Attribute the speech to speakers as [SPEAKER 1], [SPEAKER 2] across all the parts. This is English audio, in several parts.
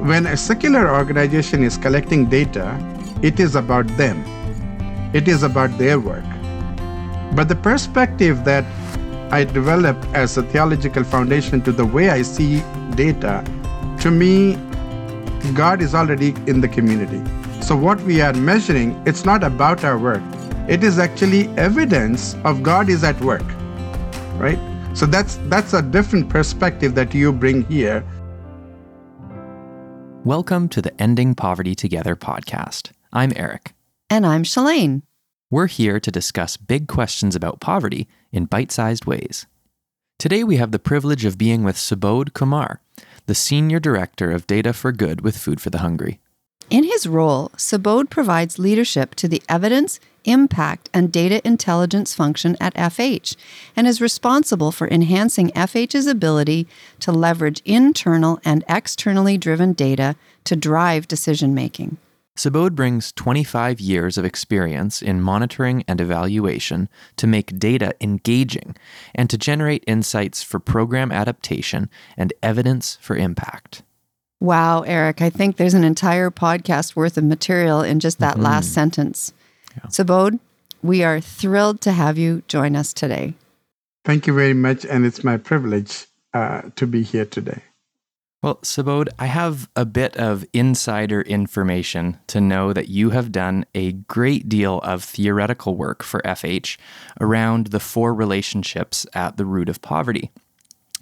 [SPEAKER 1] when a secular organization is collecting data, it is about them, it is about their work. But the perspective that I developed as a theological foundation to the way I see data, to me, God is already in the community. So what we are measuring, it's not about our work. It is actually evidence of God is at work. Right? So that's that's a different perspective that you bring here.
[SPEAKER 2] Welcome to the Ending Poverty Together podcast. I'm Eric.
[SPEAKER 3] And I'm Shalane.
[SPEAKER 2] We're here to discuss big questions about poverty in bite sized ways. Today we have the privilege of being with Subodh Kumar, the Senior Director of Data for Good with Food for the Hungry.
[SPEAKER 3] In his role, Subodh provides leadership to the evidence, impact, and data intelligence function at FH and is responsible for enhancing FH's ability to leverage internal and externally driven data to drive decision making.
[SPEAKER 2] Subodh brings 25 years of experience in monitoring and evaluation to make data engaging and to generate insights for program adaptation and evidence for impact.
[SPEAKER 3] Wow, Eric, I think there's an entire podcast worth of material in just that mm-hmm. last sentence. Yeah. Subodh, we are thrilled to have you join us today.
[SPEAKER 1] Thank you very much, and it's my privilege uh, to be here today.
[SPEAKER 2] Well, Subodh, I have a bit of insider information to know that you have done a great deal of theoretical work for FH around the four relationships at the root of poverty.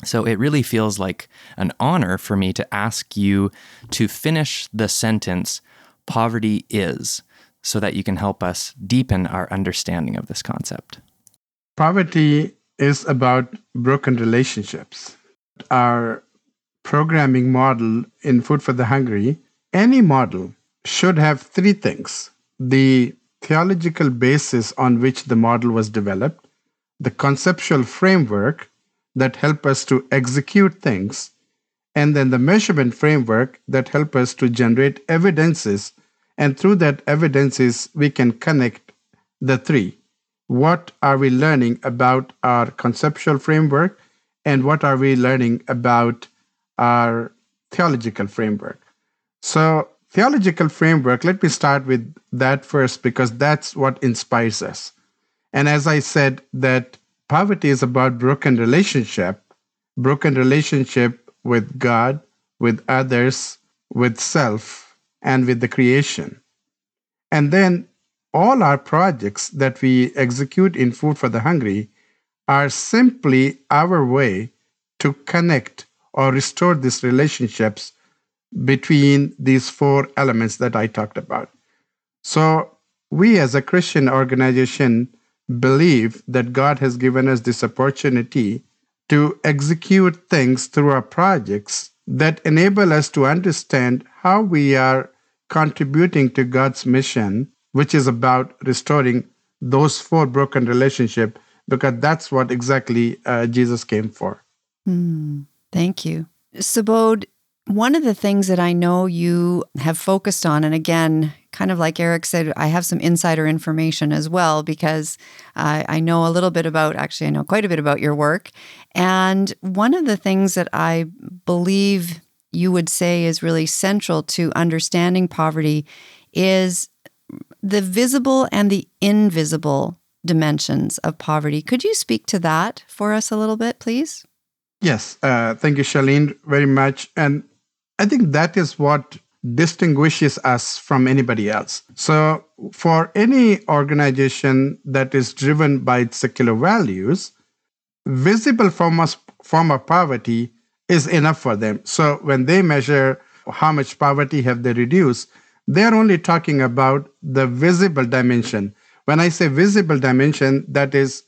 [SPEAKER 2] So it really feels like an honor for me to ask you to finish the sentence, poverty is, so that you can help us deepen our understanding of this concept.
[SPEAKER 1] Poverty is about broken relationships. Our programming model in Food for the Hungry, any model should have three things the theological basis on which the model was developed, the conceptual framework that help us to execute things, and then the measurement framework that help us to generate evidences. And through that evidences, we can connect the three. What are we learning about our conceptual framework? And what are we learning about our theological framework. So, theological framework, let me start with that first because that's what inspires us. And as I said, that poverty is about broken relationship, broken relationship with God, with others, with self, and with the creation. And then all our projects that we execute in Food for the Hungry are simply our way to connect or restore these relationships between these four elements that I talked about. So, we as a Christian organization believe that God has given us this opportunity to execute things through our projects that enable us to understand how we are contributing to God's mission, which is about restoring those four broken relationships, because that's what exactly uh, Jesus came for.
[SPEAKER 3] Mm. Thank you. Subodh, one of the things that I know you have focused on, and again, kind of like Eric said, I have some insider information as well because uh, I know a little bit about, actually, I know quite a bit about your work. And one of the things that I believe you would say is really central to understanding poverty is the visible and the invisible dimensions of poverty. Could you speak to that for us a little bit, please?
[SPEAKER 1] Yes, uh, thank you, Shalene, very much. And I think that is what distinguishes us from anybody else. So, for any organization that is driven by its secular values, visible form of, form of poverty is enough for them. So, when they measure how much poverty have they reduced, they're only talking about the visible dimension. When I say visible dimension, that is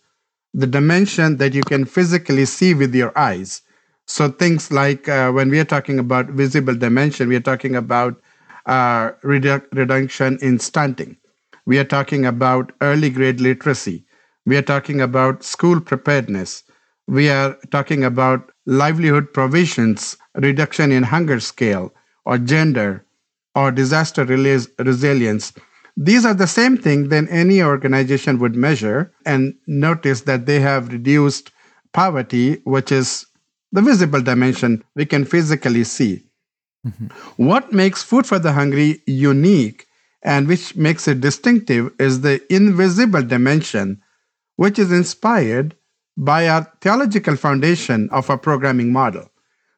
[SPEAKER 1] the dimension that you can physically see with your eyes. So things like uh, when we are talking about visible dimension, we are talking about uh, redu- reduction in stunting. We are talking about early grade literacy. We are talking about school preparedness. We are talking about livelihood provisions, reduction in hunger scale, or gender, or disaster resilience. These are the same thing that any organization would measure and notice that they have reduced poverty, which is the visible dimension we can physically see. Mm-hmm. What makes Food for the Hungry unique and which makes it distinctive is the invisible dimension, which is inspired by our theological foundation of our programming model.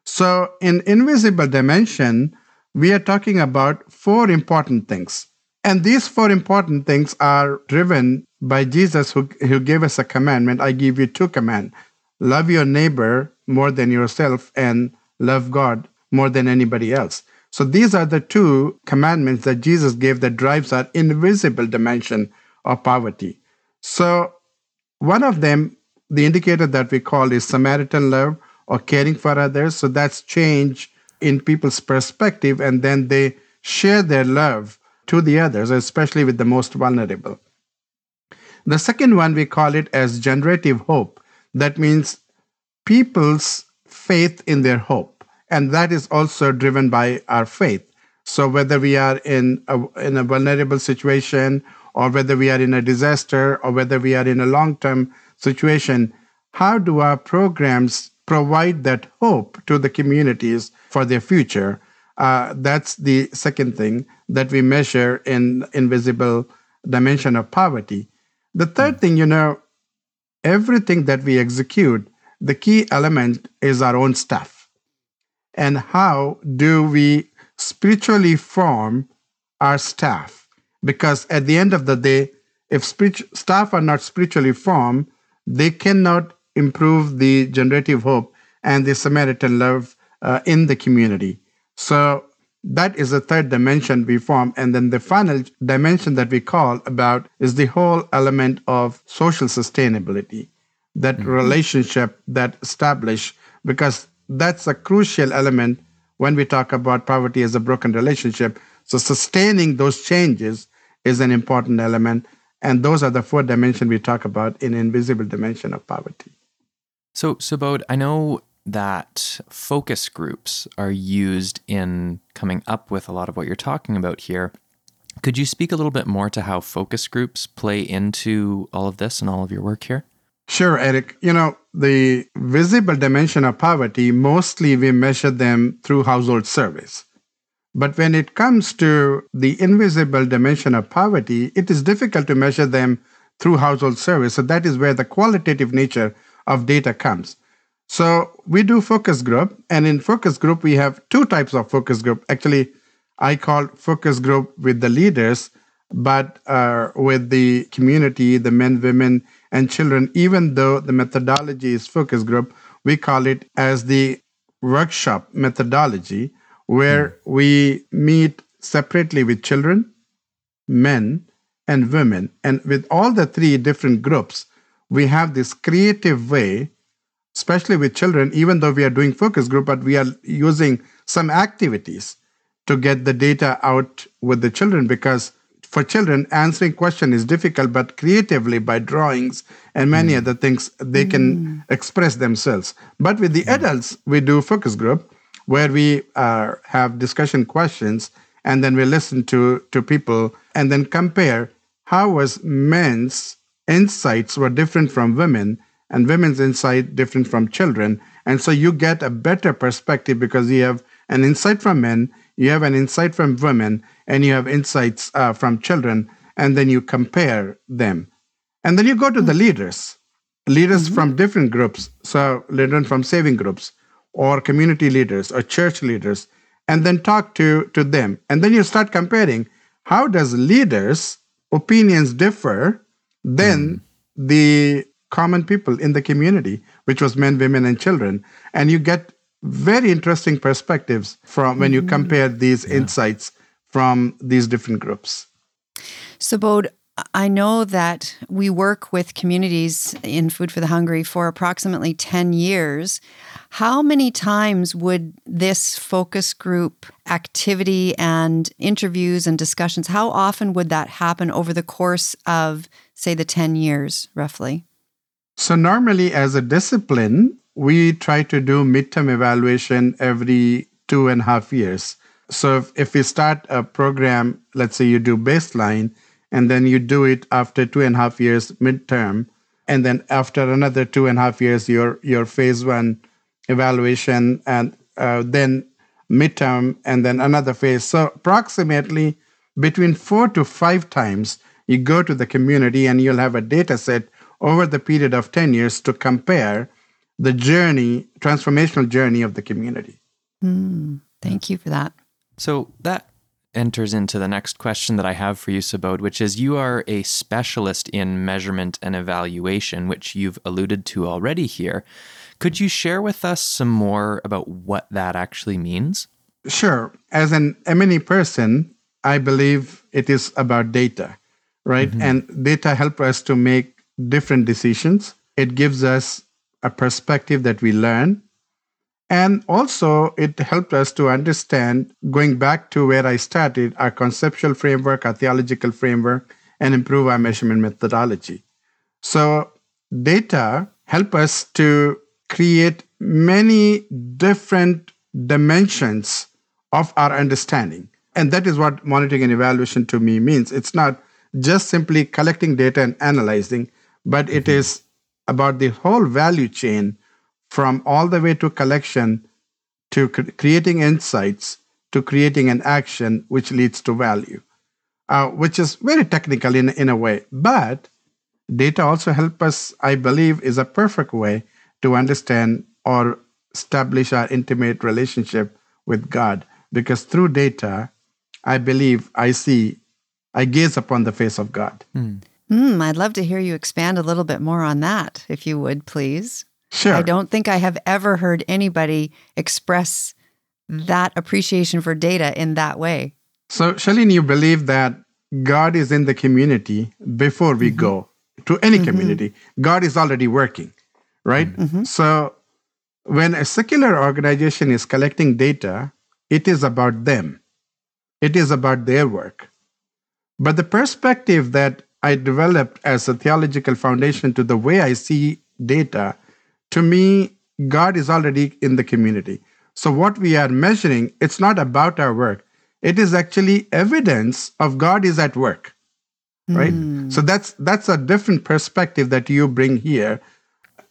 [SPEAKER 1] So, in invisible dimension, we are talking about four important things. And these four important things are driven by Jesus, who, who gave us a commandment. I give you two commands love your neighbor more than yourself, and love God more than anybody else. So these are the two commandments that Jesus gave that drives our invisible dimension of poverty. So one of them, the indicator that we call is Samaritan love or caring for others. So that's change in people's perspective, and then they share their love to the others, especially with the most vulnerable. The second one, we call it as generative hope. That means people's faith in their hope. And that is also driven by our faith. So whether we are in a, in a vulnerable situation or whether we are in a disaster or whether we are in a long-term situation, how do our programs provide that hope to the communities for their future? Uh, that's the second thing that we measure in invisible dimension of poverty. The third thing, you know, everything that we execute, the key element is our own staff. And how do we spiritually form our staff? Because at the end of the day, if staff are not spiritually formed, they cannot improve the generative hope and the Samaritan love uh, in the community. So that is the third dimension we form. And then the final dimension that we call about is the whole element of social sustainability, that mm-hmm. relationship that establish, because that's a crucial element when we talk about poverty as a broken relationship. So sustaining those changes is an important element. And those are the four dimensions we talk about in invisible dimension of poverty.
[SPEAKER 2] So, Subodh, I know that focus groups are used in coming up with a lot of what you're talking about here. Could you speak a little bit more to how focus groups play into all of this and all of your work here?
[SPEAKER 1] Sure, Eric. You know, the visible dimension of poverty, mostly we measure them through household surveys. But when it comes to the invisible dimension of poverty, it is difficult to measure them through household surveys. So that is where the qualitative nature of data comes. So we do focus group, and in focus group we have two types of focus group. Actually, I call focus group with the leaders, but uh, with the community, the men, women, and children. Even though the methodology is focus group, we call it as the workshop methodology, where mm. we meet separately with children, men, and women, and with all the three different groups, we have this creative way especially with children, even though we are doing focus group, but we are using some activities to get the data out with the children because for children answering question is difficult but creatively by drawings and many mm. other things they can mm. express themselves but with the mm. adults we do focus group where we uh, have discussion questions and then we listen to to people and then compare how was men's insights were different from women and women's insight different from children. And so you get a better perspective because you have an insight from men, you have an insight from women, and you have insights uh, from children, and then you compare them. And then you go to the leaders, leaders mm-hmm. from different groups. So, leaders from saving groups, or community leaders, or church leaders, and then talk to, to them. And then you start comparing how does leaders' opinions differ than mm. the common people in the community, which was men, women, and children. And you get very interesting perspectives from when you mm-hmm. compare these yeah. insights from these different groups.
[SPEAKER 3] So, Subodh, I know that we work with communities in Food for the Hungry for approximately 10 years. How many times would this focus group activity and interviews and discussions, how often would that happen over the course of, say, the 10 years roughly?
[SPEAKER 1] So, normally, as a discipline, we try to do midterm evaluation every two and a half years. So, if, if we start a program, let's say you do baseline, and then you do it after two and a half years midterm, and then after another two and a half years, your your phase one evaluation, and uh, then midterm, and then another phase. So, approximately between four to five times, you go to the community and you'll have a data set over the period of 10 years to compare the journey, transformational journey of the community.
[SPEAKER 3] Mm, thank you for that.
[SPEAKER 2] So that enters into the next question that I have for you, Subodh, which is you are a specialist in measurement and evaluation, which you've alluded to already here. Could you share with us some more about what that actually means?
[SPEAKER 1] Sure. As an M&E person, I believe it is about data, right? Mm-hmm. And data help us to make different decisions. It gives us a perspective that we learn and also, it helped us to understand, going back to where I started, our conceptual framework, our theological framework, and improve our measurement methodology. So, data help us to create many different dimensions of our understanding. And that is what monitoring and evaluation to me means. It's not just simply collecting data and analyzing, but it mm-hmm. about the whole value chain from all the way to collection to cr- creating insights to creating an action which leads to value, uh, which is very technical in, in a way. But data also help us, I believe, is a perfect way to understand or establish our intimate relationship with God. Because through data, I believe I see, I gaze upon the face of God.
[SPEAKER 3] Mm. Mm, I'd love to hear you expand a little bit more on that, if you would, please.
[SPEAKER 1] Sure.
[SPEAKER 3] I don't think I have ever heard anybody express that appreciation for data in that way.
[SPEAKER 1] So, Shalene, you believe that God is in the community before we mm-hmm. go to any mm-hmm. community. God is already working, right? Mm-hmm. So, when a secular organization is collecting data, it is about them, it is about their work. But the perspective that I developed as a theological foundation to the way I see data to me, God is already in the community. So what we are measuring, it's not about our work. It is actually evidence of God is at work. Right? Mm. So that's that's a different perspective that you bring here.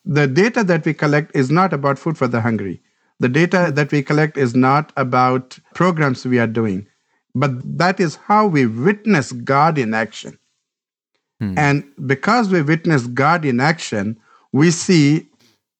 [SPEAKER 1] The data that we collect is not about food for the hungry. The data that we collect is not about programs we are doing, but that is how we witness God in action. Mm. And because we witness God in action, we see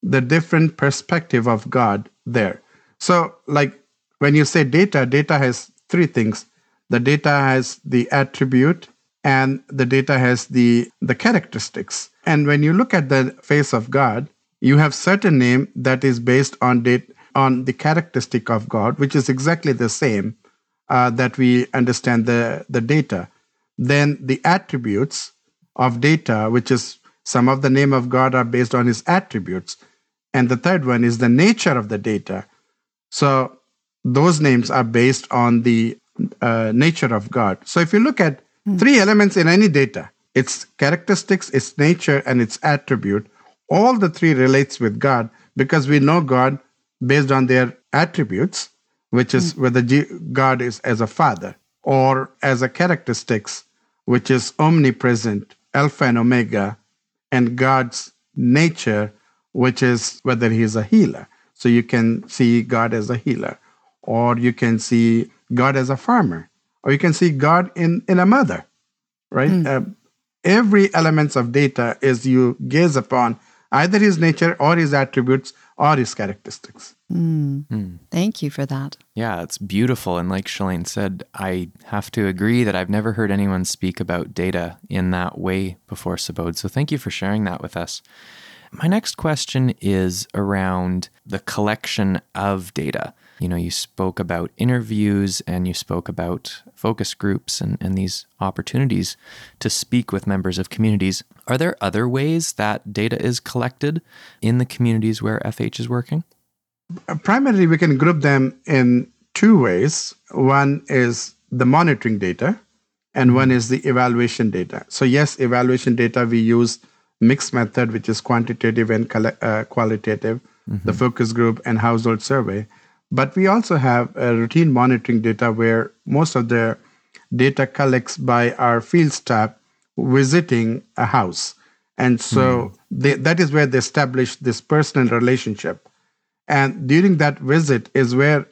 [SPEAKER 1] the different perspective of God there. So, like when you say data, data has three things. The data has the attribute and the data has the the characteristics. And when you look at the face of God, you have certain name that is based on date on the characteristic of God, which is exactly the same uh, that we understand the the data. Then the attributes of data, which is some of the name of God are based on his attributes. And the third one is the nature of the data. So those names are based on the uh, nature of God. So if you look at mm. three elements in any data, its characteristics, its nature, and its attribute, all the three relates with God because we know God based on their attributes, which is mm. whether God is as a father or as a characteristics, which is omnipresent, Alpha and Omega, and God's nature, which is whether he is a healer. So you can see God as a healer, or you can see God as a farmer, or you can see God in, in a mother, right? Mm. Uh, every elements of data is you gaze upon either his nature or his attributes or his characteristics.
[SPEAKER 3] Mm. Mm. Thank you for that.
[SPEAKER 2] Yeah, it's beautiful. And like Shalene said, I have to agree that I've never heard anyone speak about data in that way before, Subodh. So thank you for sharing that with us. My next question is around the collection of data. You know, you spoke about interviews and you spoke about focus groups and, and these opportunities to speak with members of communities. Are there other ways that data is collected in the communities where FH is working?
[SPEAKER 1] Primarily, we can group them in two ways. One is the monitoring data, and one is the evaluation data. So, yes, evaluation data we use mixed method, which is quantitative and uh, qualitative, mm-hmm. the focus group and household survey. But we also have a routine monitoring data where most of the data collects by our field staff visiting a house. And so mm. they, that is where they establish this personal relationship. And during that visit is where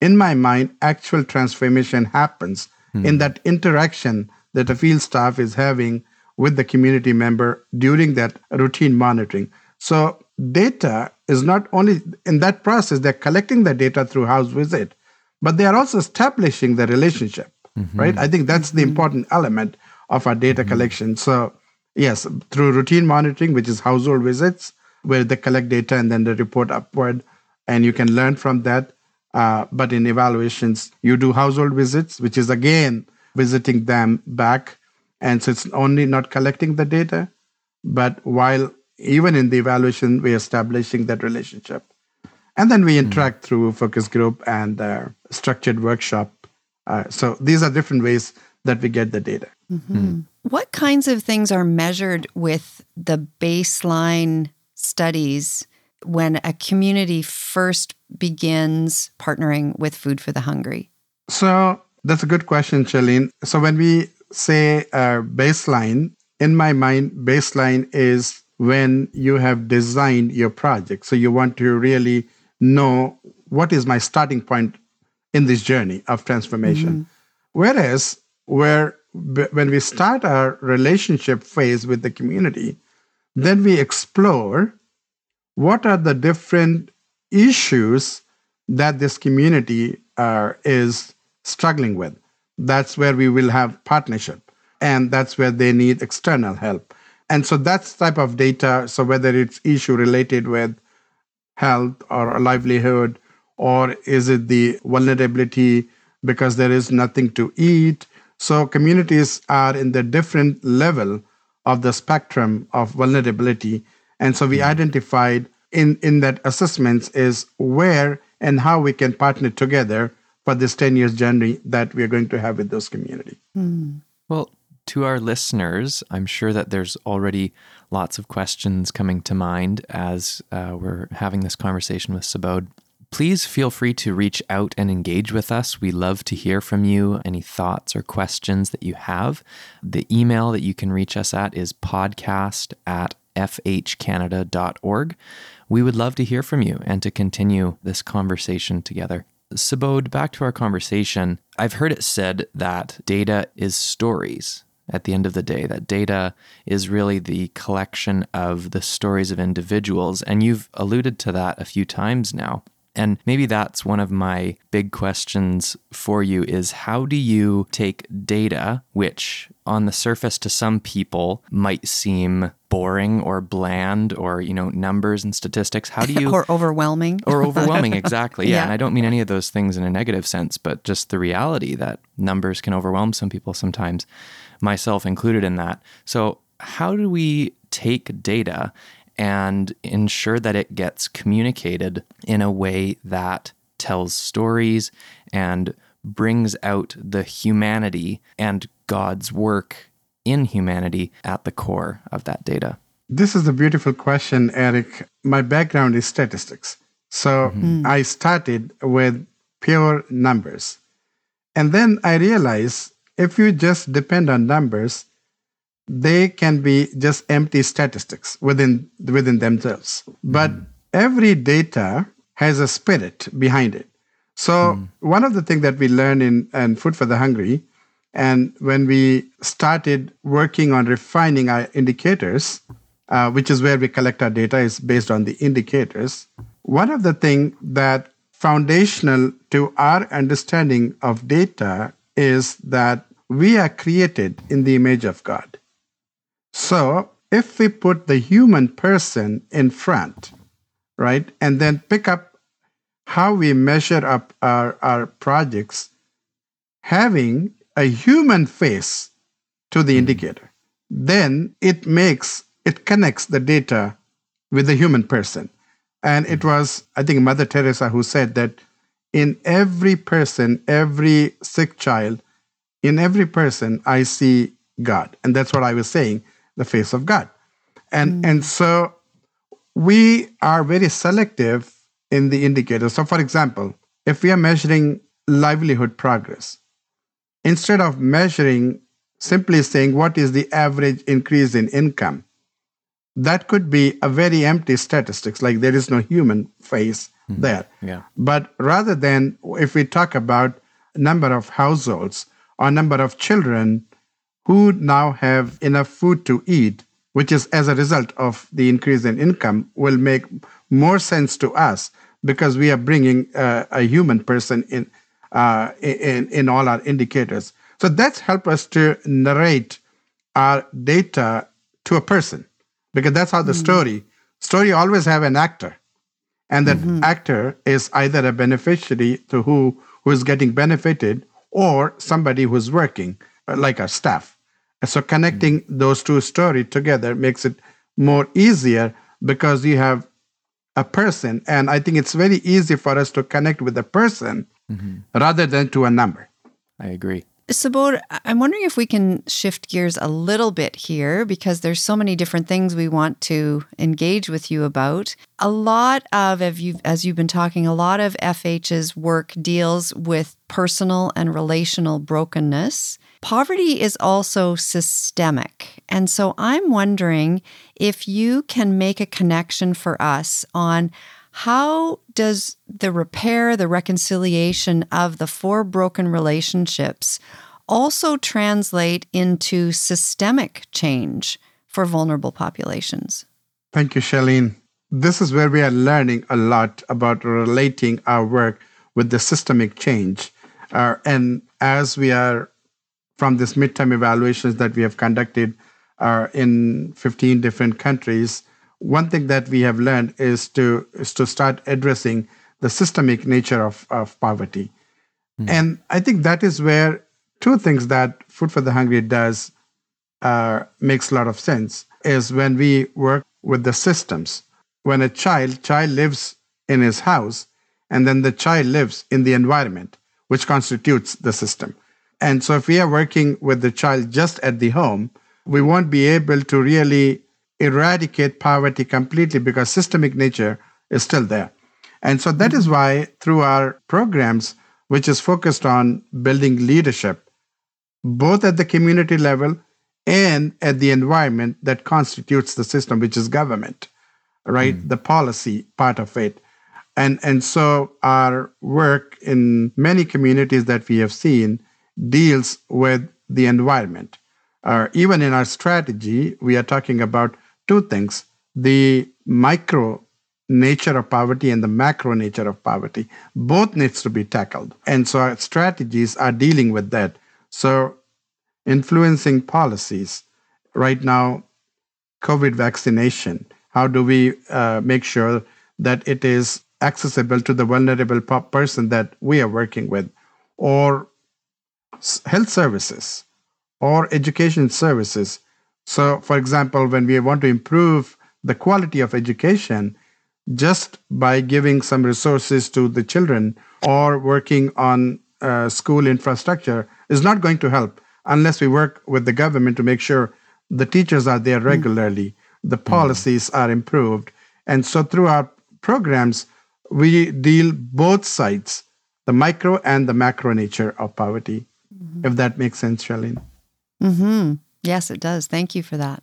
[SPEAKER 1] in my mind, actual transformation happens in that interaction that a field staff is having with the community member during that routine monitoring. So, data is not only in that process, they're collecting the data through house visit, but they are also establishing the relationship, mm-hmm. right? I think that's the mm-hmm. important element of our data mm-hmm. collection. So, yes, through routine monitoring, which is household visits, where they collect data and then they report upward, and you can learn from that. Uh, but in evaluations, you do household visits, which is again visiting them back. And so it's only not collecting the data, but while even in the evaluation, we're establishing that relationship. And then we interact through focus group and uh, structured workshop. Uh, so these are different ways that we get the data.
[SPEAKER 3] What kinds of things are measured with the baseline studies when a community first begins partnering with Food for the Hungry?
[SPEAKER 1] So that's a good question, Charlene. So when we say uh, baseline, in my mind, baseline is when you have designed your project. So you want to really know what is my starting point in this journey of transformation. Whereas where when we start our relationship phase with the community, then we explore what are the different issues that this community uh, is struggling with. That's where we will have partnership, and that's where they need external help. And so that's type of data. So whether it's issue related with health or livelihood, or is it the vulnerability because there is nothing to eat? So communities are in the different level of the spectrum of vulnerability. And so we hmm. identified in, in that assessments is where and how we can partner together for this 10 years journey that we are going to have with those community. Hmm.
[SPEAKER 2] Well, to our listeners, I'm sure that there's already lots of questions coming to mind as uh, we're having this conversation with Subodh. Please feel free to reach out and engage with us. We love to hear from you, any thoughts or questions that you have. The email that you can reach us at is podcast at fhcanada.org. We would love to hear from you and to continue this conversation together. Subodh, back to our conversation. I've heard it said that data is stories at the end of the day, that data is really the collection of the stories of individuals. And you've alluded to that a few times now. And maybe that's one of my big questions for you is how do you take data, which on the surface to some people might seem boring or bland or, you know, numbers and statistics. How do you
[SPEAKER 3] or overwhelming?
[SPEAKER 2] or overwhelming exactly yeah.
[SPEAKER 3] Yeah.
[SPEAKER 2] and i don't mean any of those things in a negative sense but just the reality that numbers can overwhelm some people sometimes myself included in that so how do we take data and ensure that it gets communicated in a way that tells stories and brings out the humanity and god's work in humanity at the core of that data
[SPEAKER 1] This is a beautiful question, Eric. My background is statistics. So mm-hmm. I started with pure numbers. And then I realized if you just depend on numbers, they can be just empty statistics within within themselves. But every data has a spirit behind it. So one of the things that we learned in, in Food for the Hungry, and when we started working on refining our indicators, uh, which is where we collect our data, is based on the indicators. One of the things that foundational to our understanding of data is that we are created in the image of God. So if we put the human person in front, right, and then pick up how we measure up our, our projects, having a human face to the indicator, then it makes, it connects the data with the human person. And it was, I think, Mother Teresa who said that in every person, every sick child, in every person, I see God. And that's what I was saying, the face of God. And, mm. and so we are very selective in the indicators. So, for example, if we are measuring livelihood progress, instead of measuring simply saying what is the average increase in income, that could be a very empty statistics, like there is no human face mm. there.
[SPEAKER 2] Yeah.
[SPEAKER 1] But rather than if we talk about number of households or number of children who now have enough food to eat, which is as a result of the increase in income, will make more sense to us because we are bringing uh, a human person in, uh, in in all our indicators. So that's helped us to narrate our data to a person because that's how the story story always have an actor and that actor is either a beneficiary to who who is getting benefited or somebody who's working uh, like our staff. So connecting those two stories together makes it more easier because you have a person and i think it's very easy for us to connect with a person rather than to a number.
[SPEAKER 2] I agree.
[SPEAKER 3] Subodh, I'm wondering if we can shift gears a little bit here because there's so many different things we want to engage with you about. A lot of, you've, as you've been talking, a lot of FH's work deals with personal and relational brokenness. Poverty is also systemic. And so I'm wondering if you can make a connection for us on how does the repair, the reconciliation of the four broken relationships also translate into systemic change for vulnerable populations?
[SPEAKER 1] Thank you, Shalene. This is where we are learning a lot about relating our work with the systemic change. Uh, and as we are from this midterm evaluations that we have conducted uh, in 15 different countries, one thing that we have learned is to is to start addressing the systemic nature of, of poverty. And I think that is where two things that Food for the Hungry does uh, makes a lot of sense is when we work with the systems. When a child child lives in his house, and then the child lives in the environment, which constitutes the system. And so, if we are working with the child just at the home, we won't be able to really eradicate poverty completely because systemic nature is still there. And so that is why through our programs, which is focused on building leadership, both at the community level and at the environment that constitutes the system, which is government, right? The policy part of it. And, and so our work in many communities that we have seen deals with the environment. Uh, even in our strategy, we are talking about two things the micro nature of poverty and the macro nature of poverty. Both needs to be tackled. And so our strategies are dealing with that. So influencing policies. Right now covid vaccination. How do we uh, make sure that it is accessible to the vulnerable person that we are working with? Or health services or education services so, for example, when we want to improve the quality of education, just by giving some resources to the children or working on uh, school infrastructure is not going to help unless we work with the government to make sure the teachers are there regularly, the policies are improved. And so, through our programs, we deal both sides the micro and the macro nature of poverty, if that makes sense, Charlene.
[SPEAKER 3] Mm-hmm. Yes, it does. Thank you for that.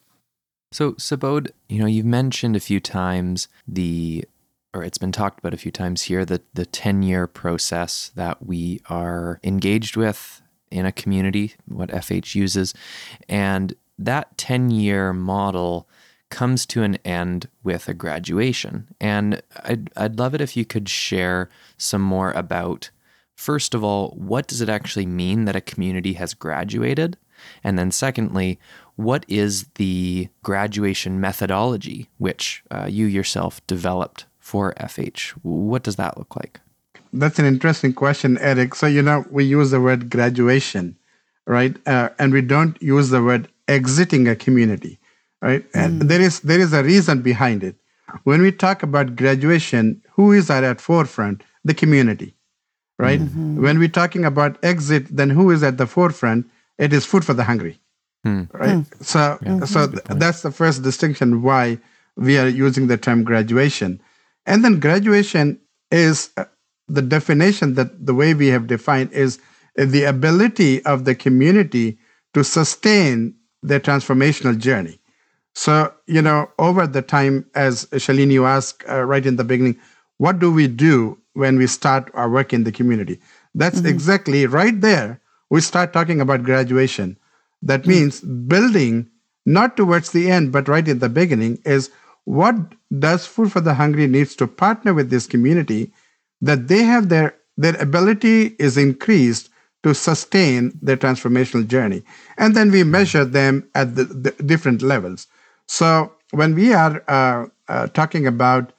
[SPEAKER 2] So, Subodh, you know, you've mentioned a few times the, or it's been talked about a few times here, the, the 10 year process that we are engaged with in a community, what FH uses. And that 10 year model comes to an end with a graduation. And I'd, I'd love it if you could share some more about, first of all, what does it actually mean that a community has graduated? And then, secondly, what is the graduation methodology which uh, you yourself developed for FH? What does that look like?
[SPEAKER 1] That's an interesting question, Eric. So, you know, we use the word graduation, right? Uh, and we don't use the word exiting a community, right? And there is there is a reason behind it. When we talk about graduation, who is at the forefront? The community, right? When we're talking about exit, then who is at the forefront? It is food for the hungry, right? So, so th- that's the first distinction why we are using the term graduation, and then graduation is uh, the definition that the way we have defined is the ability of the community to sustain their transformational journey. So, you know, over the time, as Shalini, you asked uh, right in the beginning, what do we do when we start our work in the community? That's mm-hmm. exactly right there. We start talking about graduation. That mm-hmm. means building not towards the end, but right at the beginning is what does Food for the Hungry needs to partner with this community that they have their their ability is increased to sustain their transformational journey. And then we measure them at the, the different levels. So when we are uh, uh, talking about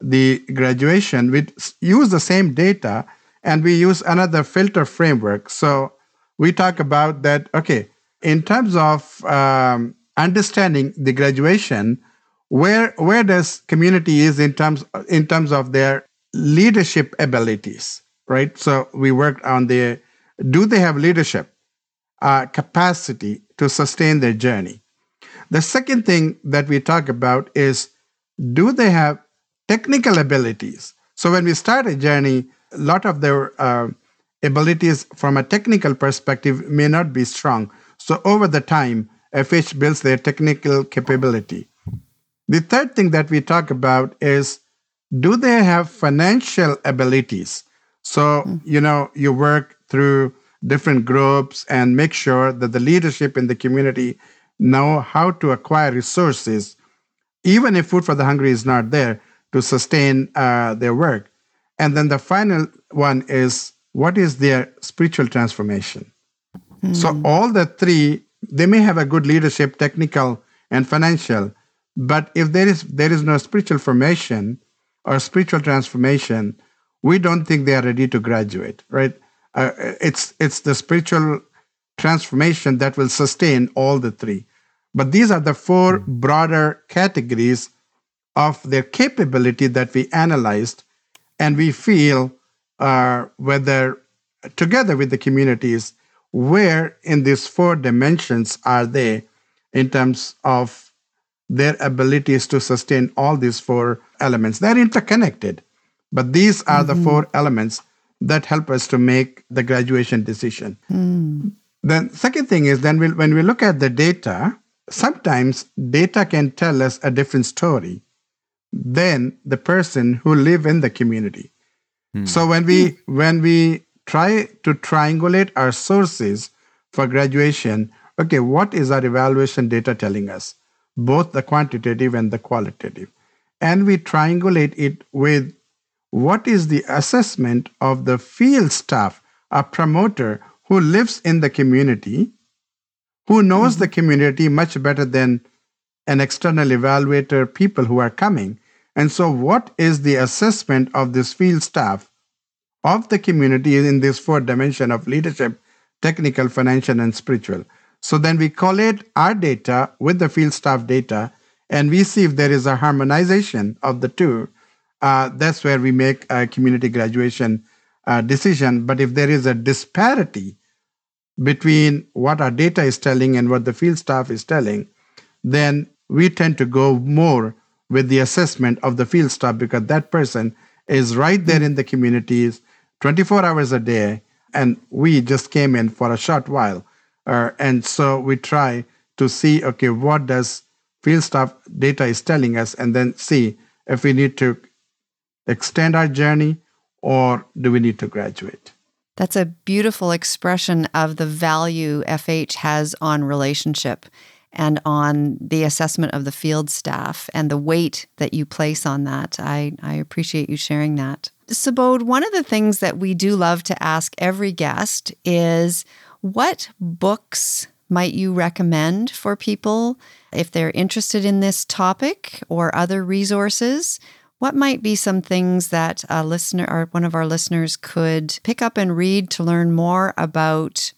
[SPEAKER 1] the graduation, we use the same data and we use another filter framework. So we talk about that, okay, in terms of um, understanding the graduation, where where does community is in terms in terms of their leadership abilities, right? So we worked on the do they have leadership uh, capacity to sustain their journey? The second thing that we talk about is do they have technical abilities? So when we start a journey, a lot of their uh, abilities from a technical perspective may not be strong. So over the time, FH builds their technical capability. The third thing that we talk about is do they have financial abilities? So, you know, you work through different groups and make sure that the leadership in the community know how to acquire resources, even if Food for the Hungry is not there, to sustain uh, their work. And then the final one is what is their spiritual transformation? Mm. So, all the three, they may have a good leadership, technical and financial, but if there is there is no spiritual formation or spiritual transformation, we don't think they are ready to graduate, right? Uh, it's it's the spiritual transformation that will sustain all the three. But these are the four hmm. broader categories of their capability that we analyzed, and we feel uh, whether together with the communities, where in these four dimensions are they in terms of their abilities to sustain all these four elements. They're interconnected, but these are mm-hmm. the four elements that help us to make the graduation decision. Mm. The second thing is then we'll, when we look at the data, sometimes data can tell us a different story than the person who live in the community. Mm. So when we when we try to triangulate our sources for graduation, okay, what is our evaluation data telling us? Both the quantitative and the qualitative. And we triangulate it with what is the assessment of the field staff, a promoter who lives in the community, who knows mm-hmm. the community much better than an external evaluator, people who are coming. And so, what is the assessment of this field staff of the community in this four dimension of leadership, technical, financial, and spiritual? So then we collate our data with the field staff data, and we see if there is a harmonization of the two uh, that's where we make a community graduation uh, decision. But if there is a disparity between what our data is telling and what the field staff is telling, then we tend to go more with the assessment of the field staff because that person is right there in the communities 24 hours a day and we just came in for a short while uh, and so we try to see okay what does field staff data is telling us and then see if we need to extend our journey or do we need to graduate?
[SPEAKER 3] That's a beautiful expression of the value FH has on relationship and on the assessment of the field staff and the weight that you place on that. I, I appreciate you sharing that. Subodh, one of the things that we do love to ask every guest is what books might you recommend for people if they're interested in this topic or other resources? What might be some things that a listener or one of our listeners could pick up and read to learn more about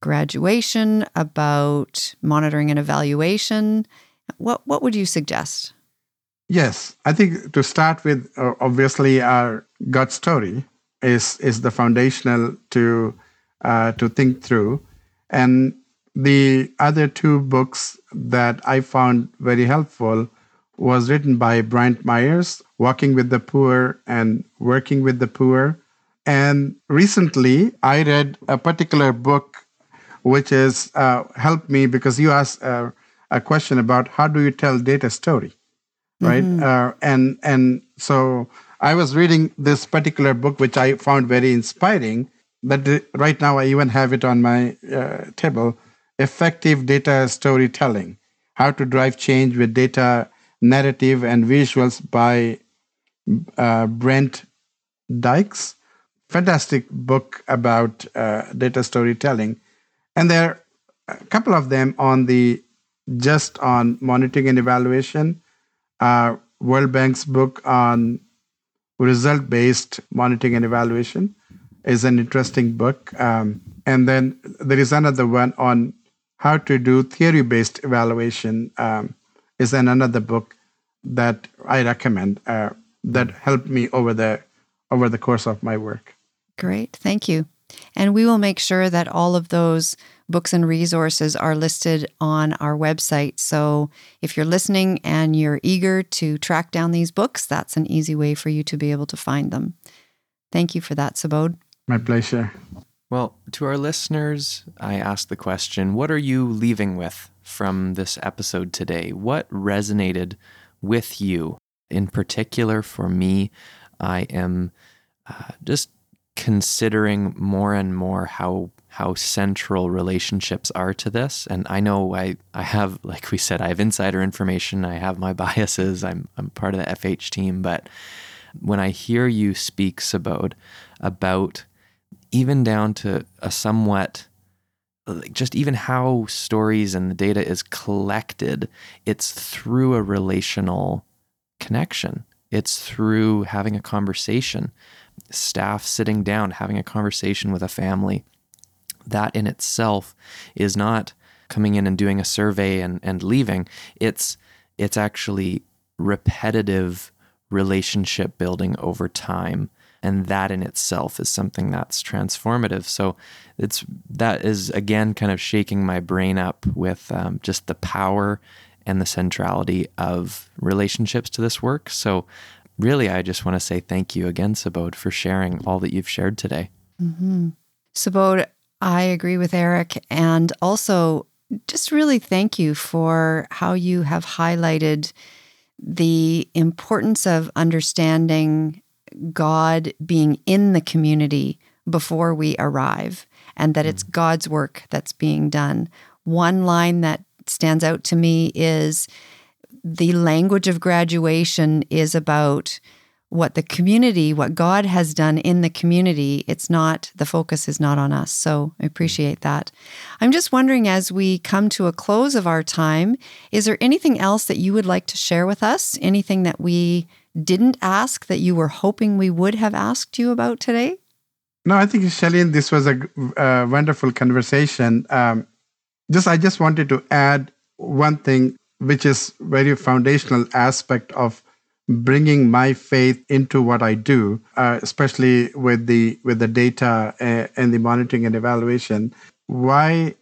[SPEAKER 3] graduation, about monitoring and evaluation? What what would you suggest?
[SPEAKER 1] Yes, I think to start with, uh, obviously, our gut story is is the foundational to uh, to think through, and the other two books that I found very helpful was written by Bryant Myers, Walking with the Poor and Working with the Poor. And recently, I read a particular book which has uh, helped me because you asked uh, a question about how do you tell data story, right? Mm-hmm. Uh, and and so I was reading this particular book, which I found very inspiring. That right now I even have it on my uh, table. Effective data storytelling: How to drive change with data, narrative, and visuals by uh, Brent Dykes. Fantastic book about uh, data storytelling, and there are a couple of them on the just on monitoring and evaluation. Uh, World Bank's book on result based monitoring and evaluation is an interesting book. Um, and then there is another one on how to do theory based evaluation, um, is an another book that I recommend uh, that helped me over the over the course of my work.
[SPEAKER 3] Great, thank you. And we will make sure that all of those books and resources are listed on our website. So if you're listening and you're eager to track down these books, that's an easy way for you to be able to find them. Thank you for that, Subodh.
[SPEAKER 1] My pleasure.
[SPEAKER 2] Well, to our listeners, I ask the question what are you leaving with from this episode today? What resonated with you? In particular, for me, I am uh, just considering more and more how how central relationships are to this. And I know I, I have, like we said, I have insider information, I have my biases, I'm, I'm part of the FH team. But when I hear you speak, Subodh, about even down to a somewhat like just even how stories and the data is collected, it's through a relational connection. It's through having a conversation, staff sitting down, having a conversation with a family that in itself is not coming in and doing a survey and, and leaving. It's it's actually repetitive relationship building over time. And that in itself is something that's transformative. So it's that is again kind of shaking my brain up with um, just the power and the centrality of relationships to this work. So really, I just want to say thank you again, Subodh, for sharing all that you've shared today.
[SPEAKER 3] Mm-hmm. Subodh, I agree with Eric. And also, just really thank you for how you have highlighted the importance of understanding God being in the community before we arrive and that it's mm. God's work that's being done. One line that stands out to me is the language of graduation is about what the community, what God has done in the community, it's not, the focus is not on us. So I appreciate that. I'm just wondering as we come to a close of our time, is there anything else that you would like to share with us? Anything that we didn't ask that you were hoping we would have asked you about today?
[SPEAKER 1] No, I think, Shalene, this was a, a wonderful conversation. Um, just, I just wanted to add one thing, which is very foundational aspect of bringing my faith into what I do, uh, especially with the with the data uh, and the monitoring and evaluation. Why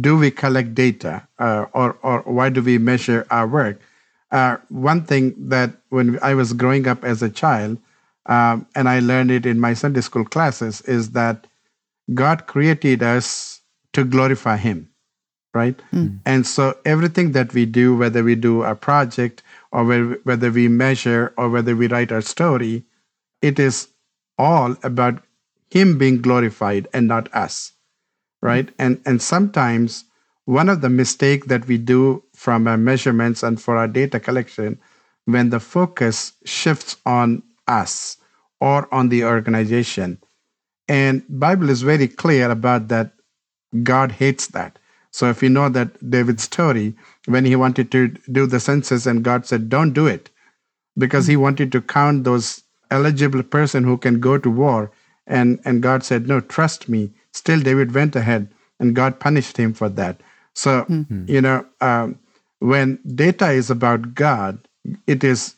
[SPEAKER 1] do we collect data, uh, or or why do we measure our work? Uh, one thing that when I was growing up as a child, um, and I learned it in my Sunday school classes, is that God created us to glorify Him, right? Mm. And so everything that we do, whether we do a project or whether we measure or whether we write our story, it is all about Him being glorified and not us, right? Mm-hmm. And and sometimes one of the mistake that we do from our measurements and for our data collection, when the focus shifts on us or on the organization, and Bible is very clear about that. God hates that. So if you know that David's story, when he wanted to do the census and God said, don't do it, because he wanted to count those eligible person who can go to war. And, and God said, no, trust me. Still, David went ahead and God punished him for that. So, mm-hmm. you know, um, when data is about God, it is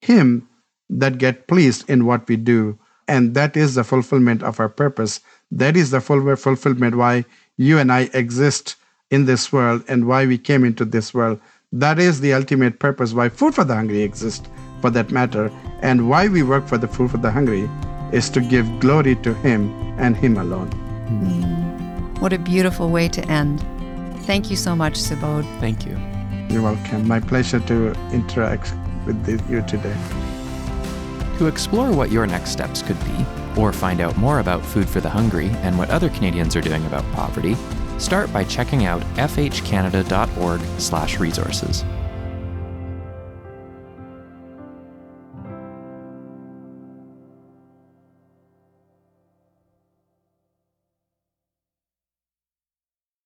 [SPEAKER 1] Him that get pleased in what we do. And that is the fulfillment of our purpose. That is the full fulfillment why you and I exist in this world and why we came into this world. That is the ultimate purpose why Food for the Hungry exists, for that matter, and why we work for the Food for the Hungry is to give glory to Him and Him alone.
[SPEAKER 3] Mm. What a beautiful way to end. Thank you so much, Subodh.
[SPEAKER 2] Thank you.
[SPEAKER 1] You're welcome. My pleasure to interact with you today.
[SPEAKER 2] To explore what your next steps could be, or find out more about Food for the Hungry and what other Canadians are doing about poverty, start by checking out fhcanada.org/resources.